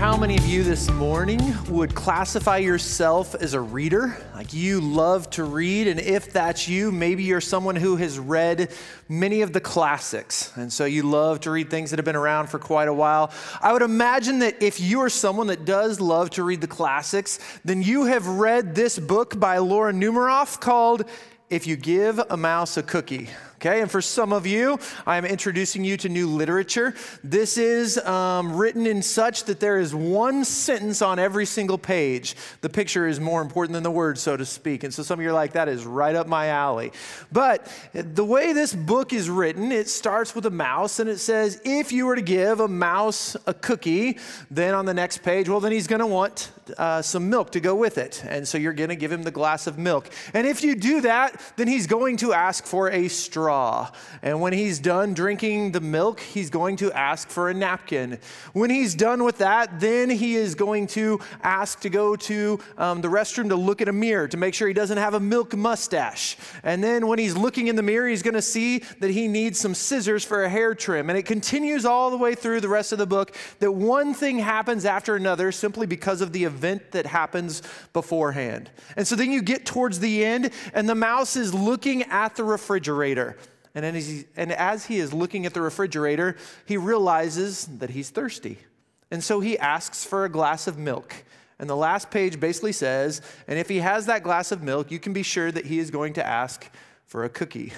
how many of you this morning would classify yourself as a reader. Like you love to read, and if that's you, maybe you're someone who has read many of the classics, and so you love to read things that have been around for quite a while. I would imagine that if you are someone that does love to read the classics, then you have read this book by Laura Numeroff called If You Give a Mouse a Cookie. Okay, and for some of you, I am introducing you to new literature. This is um, written in such that there is one sentence on every single page. The picture is more important than the word, so to speak. And so some of you are like, that is right up my alley. But the way this book is written, it starts with a mouse and it says, if you were to give a mouse a cookie, then on the next page, well, then he's going to want uh, some milk to go with it. And so you're going to give him the glass of milk. And if you do that, then he's going to ask for a straw straw. And when he's done drinking the milk, he's going to ask for a napkin. When he's done with that, then he is going to ask to go to um, the restroom to look at a mirror to make sure he doesn't have a milk mustache. And then when he's looking in the mirror, he's going to see that he needs some scissors for a hair trim. And it continues all the way through the rest of the book that one thing happens after another simply because of the event that happens beforehand. And so then you get towards the end, and the mouse is looking at the refrigerator. And, as he, and as he is looking at the refrigerator, he realizes that he's thirsty. And so he asks for a glass of milk. And the last page basically says, and if he has that glass of milk, you can be sure that he is going to ask for a cookie.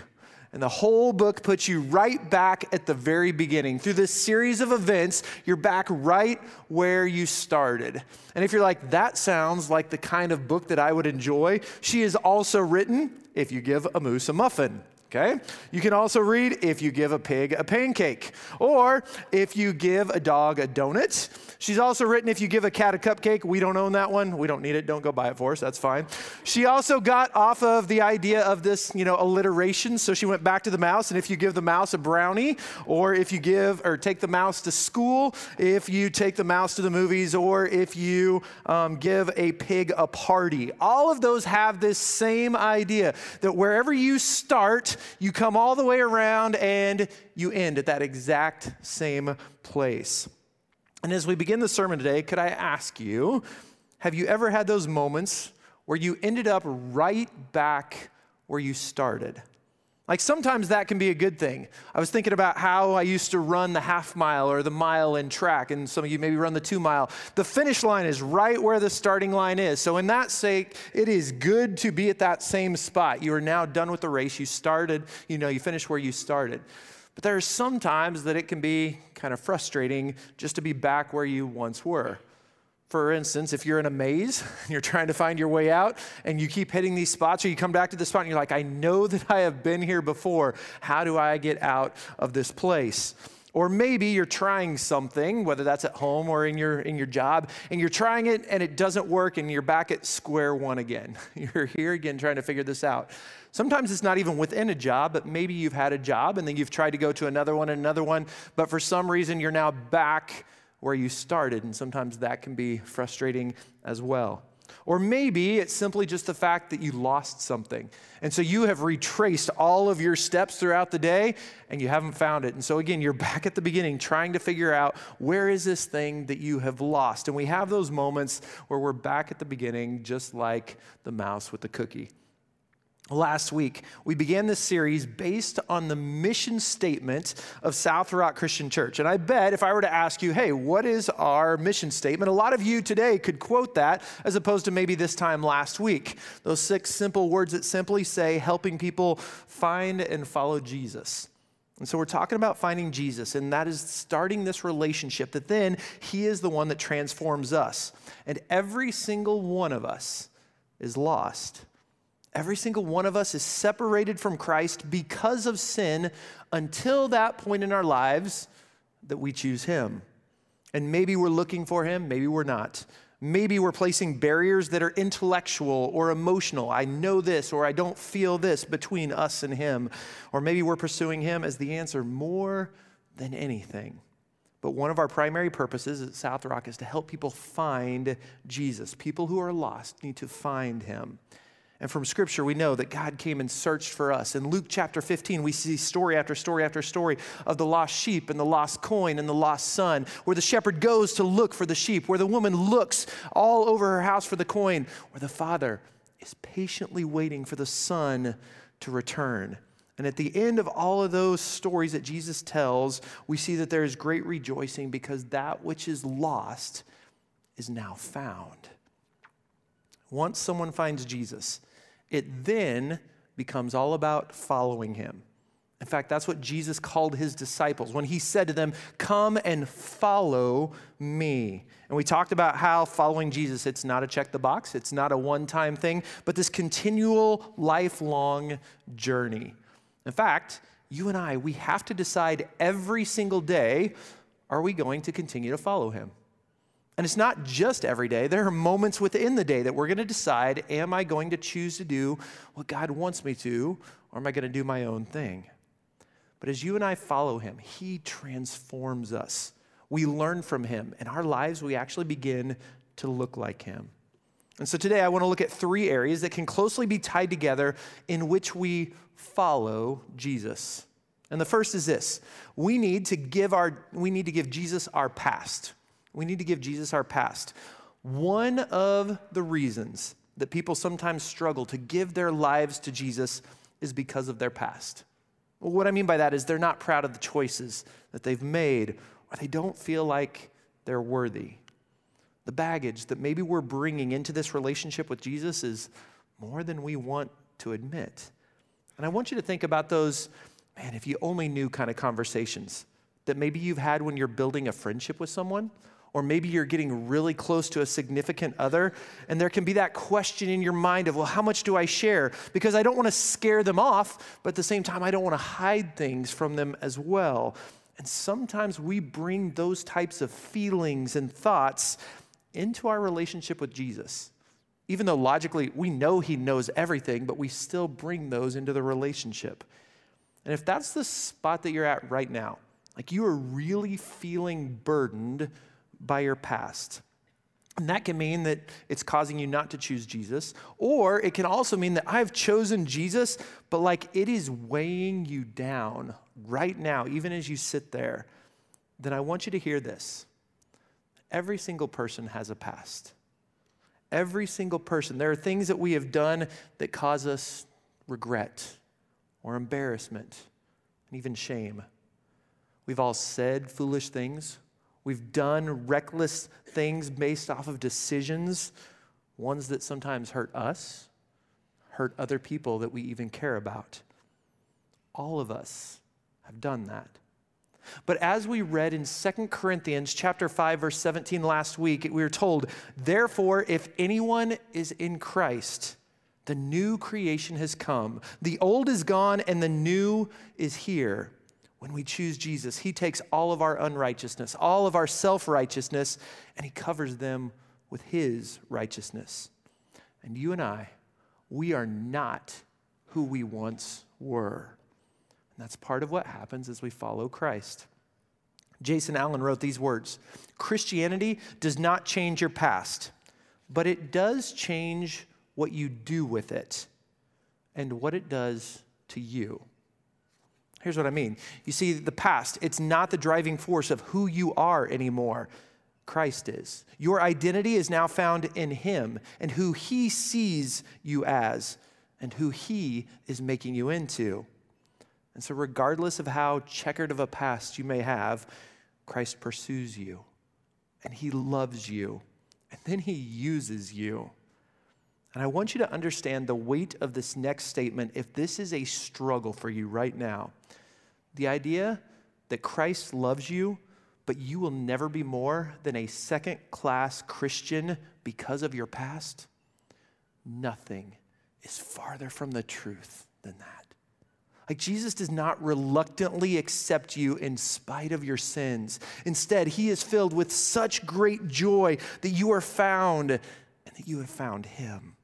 And the whole book puts you right back at the very beginning. Through this series of events, you're back right where you started. And if you're like, that sounds like the kind of book that I would enjoy, she is also written If You Give a Moose a Muffin okay? You can also read if you give a pig a pancake, or if you give a dog a donut. She's also written if you give a cat a cupcake. We don't own that one. We don't need it. Don't go buy it for us. That's fine. She also got off of the idea of this, you know, alliteration. So she went back to the mouse, and if you give the mouse a brownie, or if you give or take the mouse to school, if you take the mouse to the movies, or if you um, give a pig a party, all of those have this same idea that wherever you start, you come all the way around and you end at that exact same place. And as we begin the sermon today, could I ask you, have you ever had those moments where you ended up right back where you started? Like sometimes that can be a good thing. I was thinking about how I used to run the half mile or the mile in track, and some of you maybe run the two mile. The finish line is right where the starting line is. So, in that sake, it is good to be at that same spot. You are now done with the race. You started, you know, you finished where you started. But there are some times that it can be kind of frustrating just to be back where you once were. For instance, if you're in a maze and you're trying to find your way out and you keep hitting these spots, or you come back to the spot and you're like, I know that I have been here before. How do I get out of this place? Or maybe you're trying something, whether that's at home or in your, in your job, and you're trying it and it doesn't work and you're back at square one again. You're here again trying to figure this out. Sometimes it's not even within a job, but maybe you've had a job and then you've tried to go to another one and another one, but for some reason you're now back where you started, and sometimes that can be frustrating as well. Or maybe it's simply just the fact that you lost something. And so you have retraced all of your steps throughout the day and you haven't found it. And so again, you're back at the beginning trying to figure out where is this thing that you have lost. And we have those moments where we're back at the beginning, just like the mouse with the cookie. Last week, we began this series based on the mission statement of South Rock Christian Church. And I bet if I were to ask you, hey, what is our mission statement? A lot of you today could quote that as opposed to maybe this time last week. Those six simple words that simply say, helping people find and follow Jesus. And so we're talking about finding Jesus, and that is starting this relationship that then He is the one that transforms us. And every single one of us is lost. Every single one of us is separated from Christ because of sin until that point in our lives that we choose Him. And maybe we're looking for Him, maybe we're not. Maybe we're placing barriers that are intellectual or emotional. I know this or I don't feel this between us and Him. Or maybe we're pursuing Him as the answer more than anything. But one of our primary purposes at South Rock is to help people find Jesus. People who are lost need to find Him. And from scripture, we know that God came and searched for us. In Luke chapter 15, we see story after story after story of the lost sheep and the lost coin and the lost son, where the shepherd goes to look for the sheep, where the woman looks all over her house for the coin, where the father is patiently waiting for the son to return. And at the end of all of those stories that Jesus tells, we see that there is great rejoicing because that which is lost is now found. Once someone finds Jesus, it then becomes all about following him. In fact, that's what Jesus called his disciples when he said to them, Come and follow me. And we talked about how following Jesus, it's not a check the box, it's not a one time thing, but this continual, lifelong journey. In fact, you and I, we have to decide every single day are we going to continue to follow him? And it's not just every day. There are moments within the day that we're going to decide am I going to choose to do what God wants me to, or am I going to do my own thing? But as you and I follow Him, He transforms us. We learn from Him. In our lives, we actually begin to look like Him. And so today I want to look at three areas that can closely be tied together in which we follow Jesus. And the first is this we need to give, our, we need to give Jesus our past. We need to give Jesus our past. One of the reasons that people sometimes struggle to give their lives to Jesus is because of their past. What I mean by that is they're not proud of the choices that they've made, or they don't feel like they're worthy. The baggage that maybe we're bringing into this relationship with Jesus is more than we want to admit. And I want you to think about those, man, if you only knew kind of conversations that maybe you've had when you're building a friendship with someone or maybe you're getting really close to a significant other, and there can be that question in your mind of, well, how much do I share? Because I don't want to scare them off, but at the same time, I don't want to hide things from them as well. And sometimes we bring those types of feelings and thoughts into our relationship with Jesus. Even though logically we know he knows everything, but we still bring those into the relationship. And if that's the spot that you're at right now, like you are really feeling burdened by your past. And that can mean that it's causing you not to choose Jesus, or it can also mean that I've chosen Jesus, but like it is weighing you down right now, even as you sit there. Then I want you to hear this. Every single person has a past. Every single person. There are things that we have done that cause us regret or embarrassment and even shame. We've all said foolish things. We've done reckless things based off of decisions, ones that sometimes hurt us, hurt other people that we even care about. All of us have done that. But as we read in 2 Corinthians chapter 5 verse 17 last week, we were told, "Therefore if anyone is in Christ, the new creation has come. The old is gone and the new is here." When we choose Jesus, He takes all of our unrighteousness, all of our self righteousness, and He covers them with His righteousness. And you and I, we are not who we once were. And that's part of what happens as we follow Christ. Jason Allen wrote these words Christianity does not change your past, but it does change what you do with it and what it does to you. Here's what I mean. You see, the past, it's not the driving force of who you are anymore. Christ is. Your identity is now found in Him and who He sees you as and who He is making you into. And so, regardless of how checkered of a past you may have, Christ pursues you and He loves you and then He uses you. And I want you to understand the weight of this next statement if this is a struggle for you right now. The idea that Christ loves you, but you will never be more than a second class Christian because of your past, nothing is farther from the truth than that. Like Jesus does not reluctantly accept you in spite of your sins. Instead, he is filled with such great joy that you are found and that you have found him.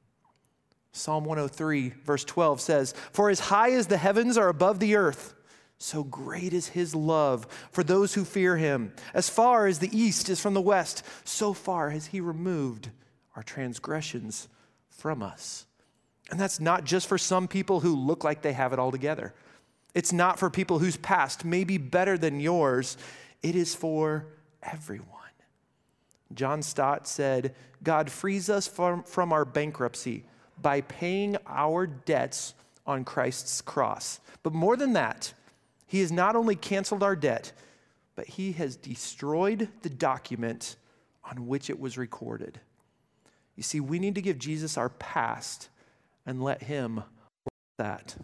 Psalm 103, verse 12 says, For as high as the heavens are above the earth, so great is his love for those who fear him. As far as the east is from the west, so far has he removed our transgressions from us. And that's not just for some people who look like they have it all together. It's not for people whose past may be better than yours. It is for everyone. John Stott said, God frees us from, from our bankruptcy by paying our debts on Christ's cross. But more than that, He has not only canceled our debt, but He has destroyed the document on which it was recorded. You see, we need to give Jesus our past and let Him that.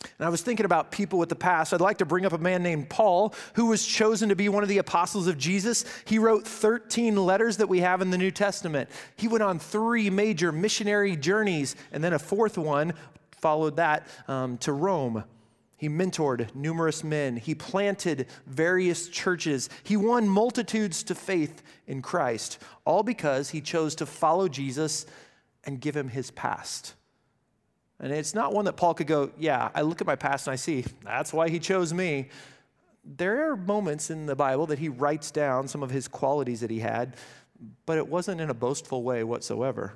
And I was thinking about people with the past. I'd like to bring up a man named Paul, who was chosen to be one of the apostles of Jesus. He wrote 13 letters that we have in the New Testament. He went on three major missionary journeys, and then a fourth one followed that um, to Rome. He mentored numerous men. He planted various churches. He won multitudes to faith in Christ, all because he chose to follow Jesus and give him his past. And it's not one that Paul could go, Yeah, I look at my past and I see that's why he chose me. There are moments in the Bible that he writes down some of his qualities that he had, but it wasn't in a boastful way whatsoever.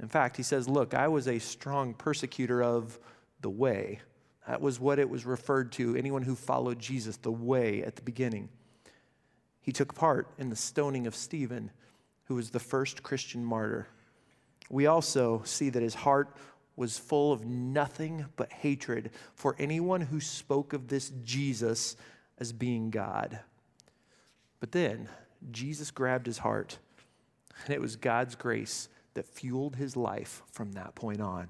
In fact, he says, Look, I was a strong persecutor of the way. That was what it was referred to, anyone who followed Jesus, the way at the beginning. He took part in the stoning of Stephen, who was the first Christian martyr. We also see that his heart was full of nothing but hatred for anyone who spoke of this Jesus as being God. But then Jesus grabbed his heart, and it was God's grace that fueled his life from that point on.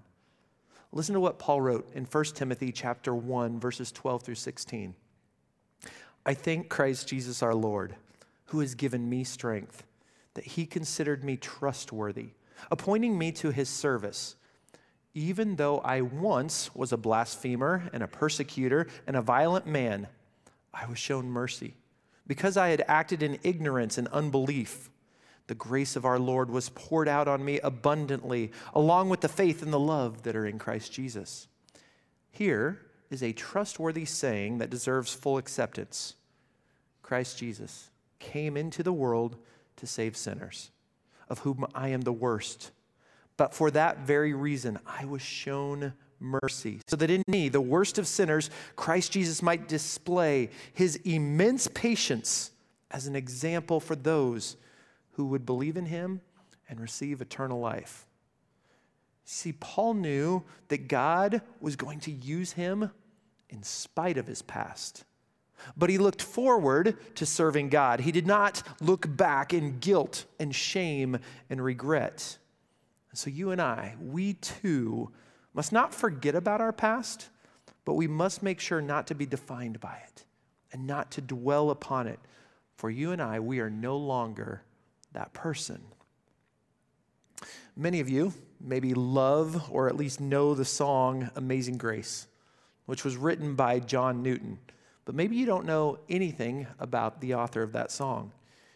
Listen to what Paul wrote in 1 Timothy chapter 1 verses 12 through 16. I thank Christ Jesus our Lord, who has given me strength, that he considered me trustworthy, appointing me to his service even though I once was a blasphemer and a persecutor and a violent man, I was shown mercy. Because I had acted in ignorance and unbelief, the grace of our Lord was poured out on me abundantly, along with the faith and the love that are in Christ Jesus. Here is a trustworthy saying that deserves full acceptance Christ Jesus came into the world to save sinners, of whom I am the worst. But for that very reason, I was shown mercy, so that in me, the worst of sinners, Christ Jesus might display his immense patience as an example for those who would believe in him and receive eternal life. See, Paul knew that God was going to use him in spite of his past. But he looked forward to serving God. He did not look back in guilt and shame and regret. So, you and I, we too must not forget about our past, but we must make sure not to be defined by it and not to dwell upon it. For you and I, we are no longer that person. Many of you maybe love or at least know the song Amazing Grace, which was written by John Newton, but maybe you don't know anything about the author of that song.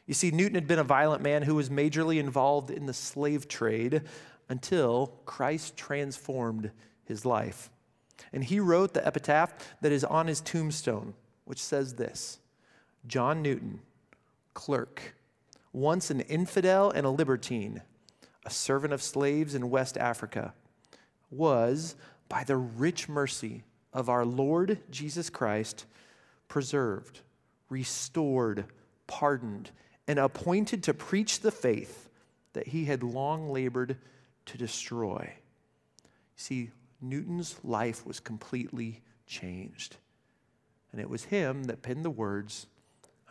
You see, Newton had been a violent man who was majorly involved in the slave trade until Christ transformed his life. And he wrote the epitaph that is on his tombstone, which says this John Newton, clerk, once an infidel and a libertine, a servant of slaves in West Africa, was, by the rich mercy of our Lord Jesus Christ, preserved, restored, pardoned, and appointed to preach the faith that he had long labored to destroy. See, Newton's life was completely changed. And it was him that penned the words,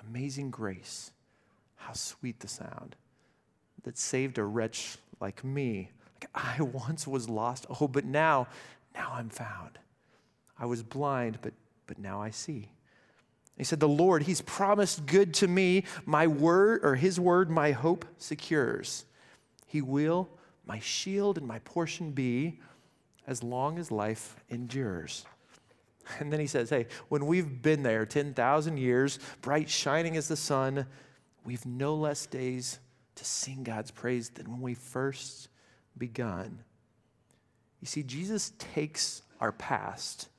Amazing grace, how sweet the sound, that saved a wretch like me. Like I once was lost, oh, but now, now I'm found. I was blind, but, but now I see. He said, The Lord, He's promised good to me. My word, or His word, my hope secures. He will my shield and my portion be as long as life endures. And then he says, Hey, when we've been there 10,000 years, bright shining as the sun, we've no less days to sing God's praise than when we first begun. You see, Jesus takes our past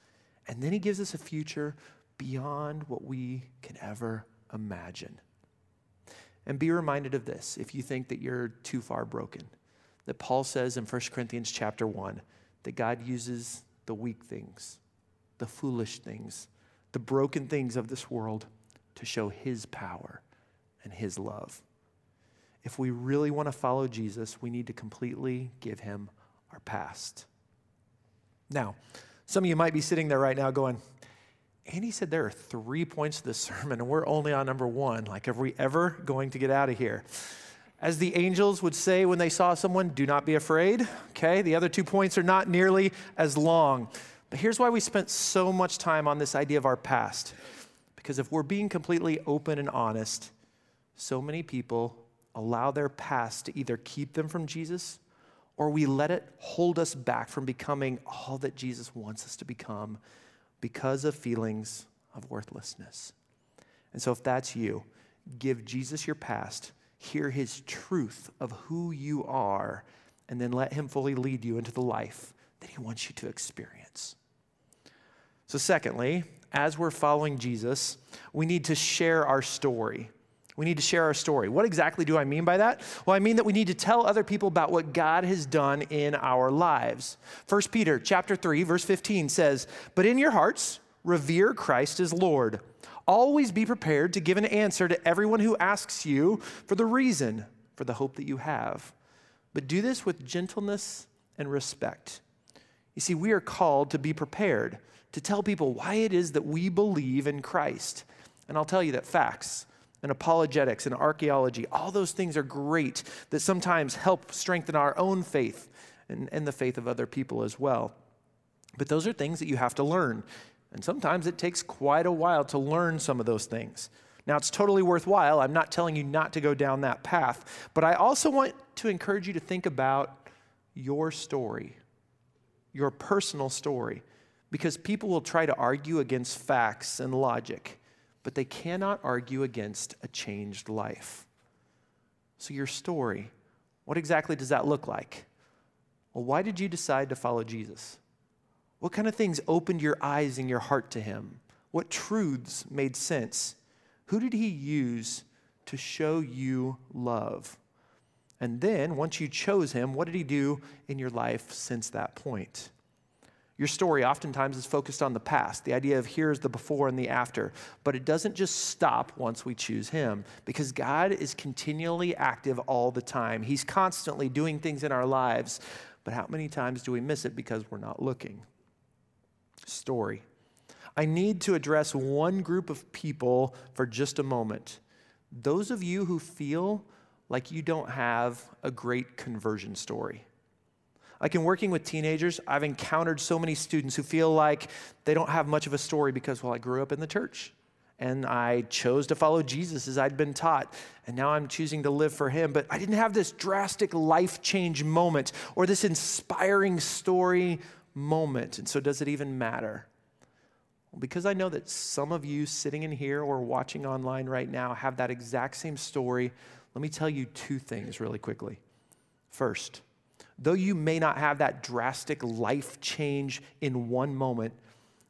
and then he gives us a future beyond what we can ever imagine. And be reminded of this if you think that you're too far broken that Paul says in 1 Corinthians chapter 1 that God uses the weak things, the foolish things, the broken things of this world to show his power and his love. If we really want to follow Jesus, we need to completely give him our past. Now, some of you might be sitting there right now going, Andy said there are three points to this sermon, and we're only on number one. Like, are we ever going to get out of here? As the angels would say when they saw someone, do not be afraid. Okay, the other two points are not nearly as long. But here's why we spent so much time on this idea of our past. Because if we're being completely open and honest, so many people allow their past to either keep them from Jesus or we let it hold us back from becoming all that Jesus wants us to become because of feelings of worthlessness. And so, if that's you, give Jesus your past, hear his truth of who you are, and then let him fully lead you into the life that he wants you to experience. So, secondly, as we're following Jesus, we need to share our story. We need to share our story. What exactly do I mean by that? Well, I mean that we need to tell other people about what God has done in our lives. 1 Peter chapter 3 verse 15 says, "But in your hearts revere Christ as Lord. Always be prepared to give an answer to everyone who asks you for the reason for the hope that you have. But do this with gentleness and respect." You see, we are called to be prepared to tell people why it is that we believe in Christ. And I'll tell you that facts and apologetics and archaeology, all those things are great that sometimes help strengthen our own faith and, and the faith of other people as well. But those are things that you have to learn. And sometimes it takes quite a while to learn some of those things. Now, it's totally worthwhile. I'm not telling you not to go down that path, but I also want to encourage you to think about your story, your personal story, because people will try to argue against facts and logic but they cannot argue against a changed life. So, your story, what exactly does that look like? Well, why did you decide to follow Jesus? What kind of things opened your eyes and your heart to him? What truths made sense? Who did he use to show you love? And then, once you chose him, what did he do in your life since that point? Your story oftentimes is focused on the past, the idea of here's the before and the after. But it doesn't just stop once we choose Him, because God is continually active all the time. He's constantly doing things in our lives. But how many times do we miss it because we're not looking? Story. I need to address one group of people for just a moment. Those of you who feel like you don't have a great conversion story. Like in working with teenagers, I've encountered so many students who feel like they don't have much of a story because, well, I grew up in the church and I chose to follow Jesus as I'd been taught, and now I'm choosing to live for Him. But I didn't have this drastic life change moment or this inspiring story moment. And so, does it even matter? Because I know that some of you sitting in here or watching online right now have that exact same story, let me tell you two things really quickly. First, though you may not have that drastic life change in one moment,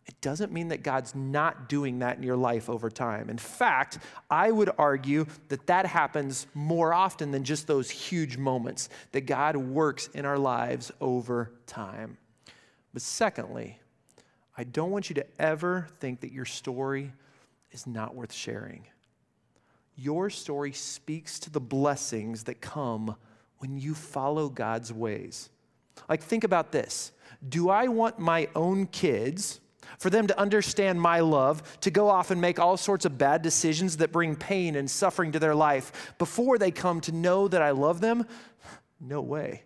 it doesn't mean that God's not doing that in your life over time. In fact, I would argue that that happens more often than just those huge moments, that God works in our lives over time. But secondly, I don't want you to ever think that your story is not worth sharing. Your story speaks to the blessings that come when you follow God's ways. Like, think about this Do I want my own kids? For them to understand my love, to go off and make all sorts of bad decisions that bring pain and suffering to their life before they come to know that I love them? No way.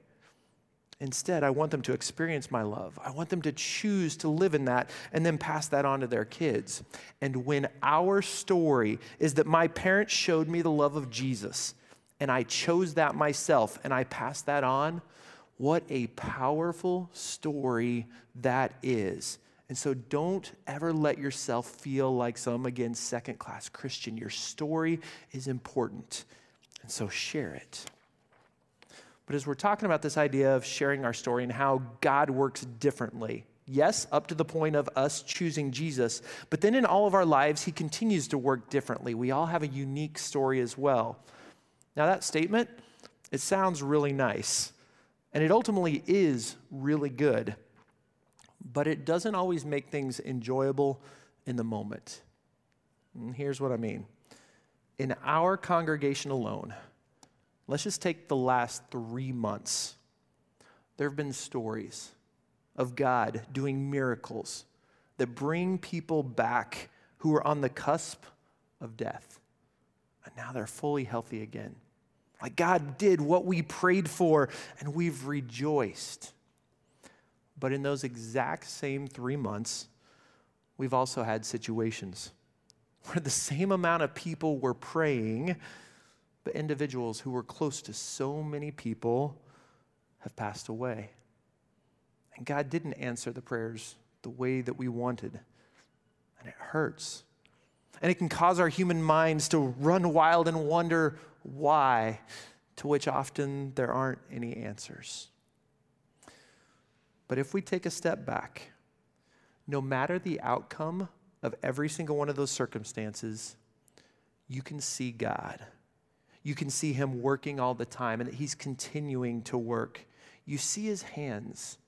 Instead, I want them to experience my love. I want them to choose to live in that and then pass that on to their kids. And when our story is that my parents showed me the love of Jesus, and I chose that myself and I passed that on, what a powerful story that is. And so don't ever let yourself feel like some, again, second class Christian. Your story is important. And so share it. But as we're talking about this idea of sharing our story and how God works differently, yes, up to the point of us choosing Jesus, but then in all of our lives, He continues to work differently. We all have a unique story as well. Now, that statement, it sounds really nice, And it ultimately is really good, but it doesn't always make things enjoyable in the moment. And here's what I mean in our congregation alone, let's just take the last three months. There have been stories of God doing miracles that bring people back who are on the cusp of death. And now they're fully healthy again. Like God did what we prayed for, and we've rejoiced. But in those exact same three months, we've also had situations where the same amount of people were praying, but individuals who were close to so many people have passed away. And God didn't answer the prayers the way that we wanted. And it hurts. And it can cause our human minds to run wild and wonder why, to which often there aren't any answers. But if we take a step back, no matter the outcome of every single one of those circumstances, you can see God. You can see Him working all the time and that He's continuing to work. You see His hands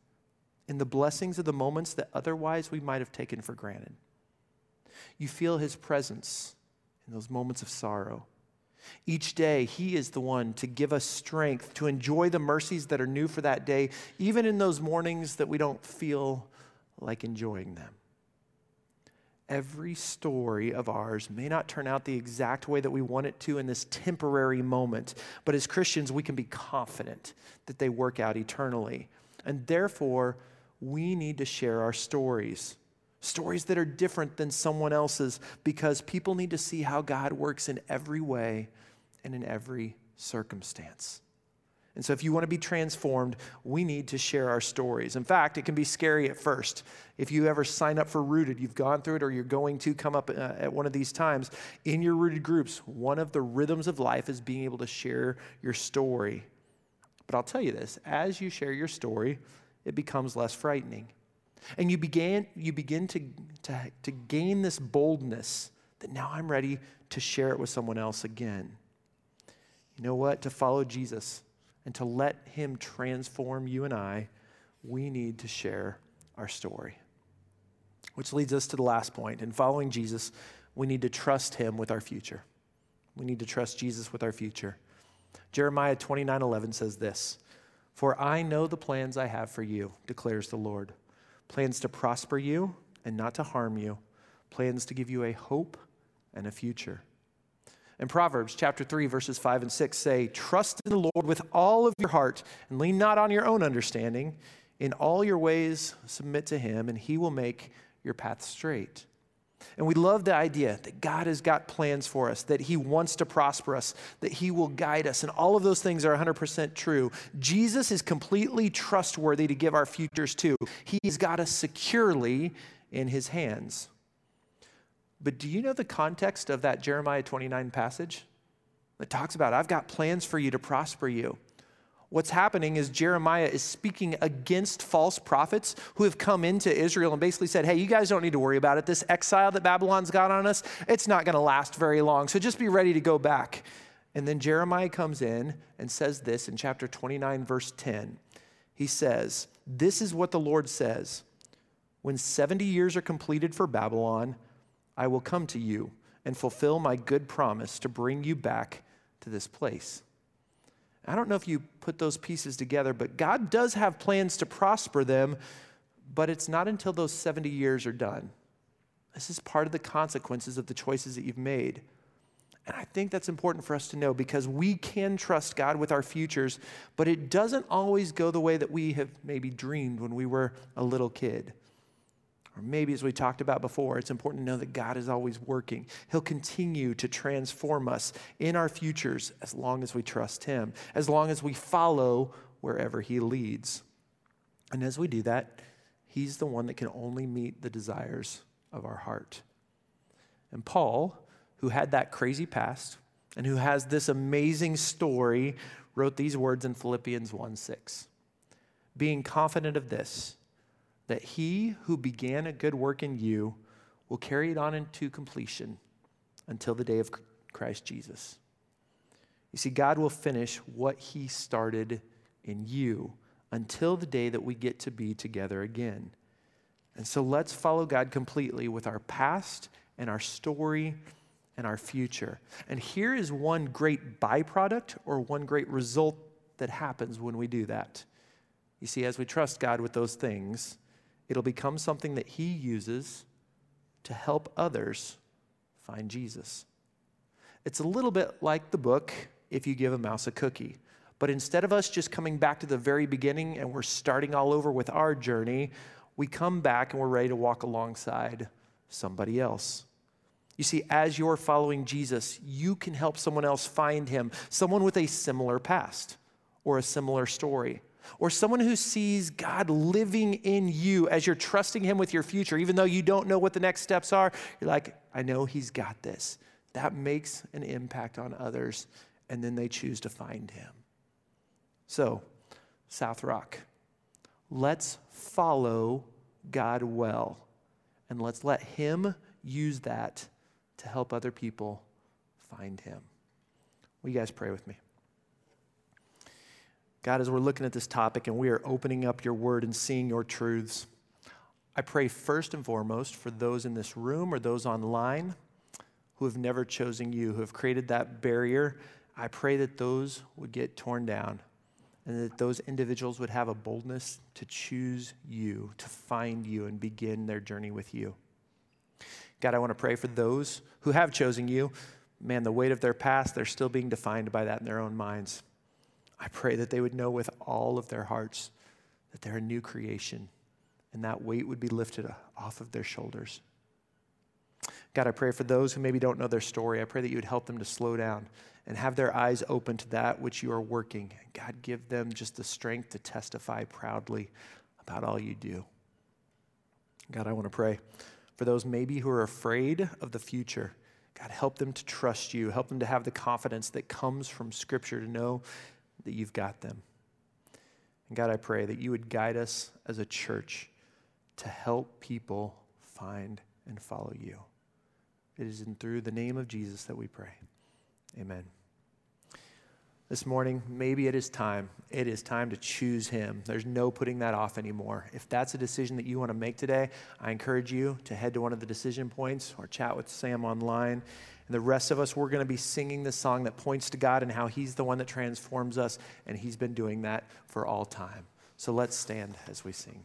in the blessings of the moments that otherwise we might have taken for granted. You feel His presence in those moments of sorrow. Each day, He is the one to give us strength to enjoy the mercies that are new for that day, even in those mornings that we don't feel like enjoying them. Every story of ours may not turn out the exact way that we want it to in this temporary moment, but as Christians, we can be confident that they work out eternally. And therefore, we need to share our stories stories that are different than someone else's, because people need to see how God works in every way and in every circumstance. And so, if you want to be transformed, we need to share our stories. In fact, it can be scary at first. If you ever sign up for Rooted, you've gone through it or you're going to come up uh, at one of these times, in your Rooted groups, one of the rhythms of life is being able to share your story. But I'll tell you this as you share your story, it becomes less frightening. And you, began, you begin to, to, to gain this boldness that now I'm ready to share it with someone else again. You know what? To follow Jesus and to let Him transform you and I, we need to share our story. Which leads us to the last point. In following Jesus, we need to trust Him with our future. We need to trust Jesus with our future. Jeremiah 29 11 says this For I know the plans I have for you, declares the Lord plans to prosper you and not to harm you, plans to give you a hope and a future. In Proverbs chapter 3, verses 5 and 6 say, Trust in the Lord with all of your heart and lean not on your own understanding. In all your ways, submit to him, and he will make your path straight. And we love the idea that God has got plans for us, that He wants to prosper us, that He will guide us. And all of those things are 100% true. Jesus is completely trustworthy to give our futures to. He's got us securely in His hands. But do you know the context of that Jeremiah 29 passage? It talks about, I've got plans for you to prosper you what's happening is Jeremiah is speaking against false prophets who have come into Israel and basically said, Hey, you guys don't need to worry about it. This exile that Babylon's got on us, it's not going to last very long. So just be ready to go back. And then Jeremiah comes in and says this in chapter 29, verse 10. He says, This is what the Lord says When 70 years are completed for Babylon, I will come to you and fulfill my good promise to bring you back to this place. I don't know if you put those pieces together, but God does have plans to prosper them, but it's not until those 70 years are done. This is part of the consequences of the choices that you've made. And I think that's important for us to know because we can trust God with our futures, but it doesn't always go the way that we have maybe dreamed when we were a little kid. Or maybe, as we talked about before, it's important to know that God is always working. He'll continue to transform us in our futures as long as we trust Him, as long as we follow wherever He leads. And as we do that, He's the one that can only meet the desires of our heart. And Paul, who had that crazy past and who has this amazing story, wrote these words in Philippians 1 6. Being confident of this, that he who began a good work in you will carry it on into completion until the day of Christ Jesus. You see, God will finish what he started in you until the day that we get to be together again. And so let's follow God completely with our past and our story and our future. And here is one great byproduct or one great result that happens when we do that. You see, as we trust God with those things, it'll become something that He uses to help others find Jesus. It's a little bit like the book, If You Give a Mouse a Cookie. But instead of us just coming back to the very beginning and we're starting all over with our journey, we come back and we're ready to walk alongside somebody else. You see, as you're following Jesus, you can help someone else find him, someone with a similar past or a similar story, or someone who sees God living in you as you're trusting him with your future, even though you don't know what the next steps are. You're like, I know he's got this. That makes an impact on others, and then they choose to find him. So, South Rock, let's follow God well, and let's let him use that to help other people find him. Will you guys pray with me? God, as we're looking at this topic and we are opening up your word and seeing your truths, I pray first and foremost for those in this room or those online who have never chosen you, who have created that barrier. I pray that those would get torn down and that those individuals would have a boldness to choose you, to find you, and begin their journey with you. God, I want to pray for those who have chosen you. Man, the weight of their past, they're still being defined by that in their own minds. I pray that they would know with all of their hearts that they're a new creation and that weight would be lifted off of their shoulders. God, I pray for those who maybe don't know their story. I pray that you would help them to slow down and have their eyes open to that which you are working. God, give them just the strength to testify proudly about all you do. God, I want to pray for those maybe who are afraid of the future. God, help them to trust you. Help them to have the confidence that comes from Scripture to know that you've got them. And God, I pray that you would guide us as a church to help people find and follow you. It is in through the name of Jesus that we pray. Amen. This morning, maybe it is time. It is time to choose Him. There's no putting that off anymore. If that's a decision that you want to make today, I encourage you to head to one of the decision points or chat with Sam online. And the rest of us, we're going to be singing the song that points to God and how He's the one that transforms us, and He's been doing that for all time. So let's stand as we sing.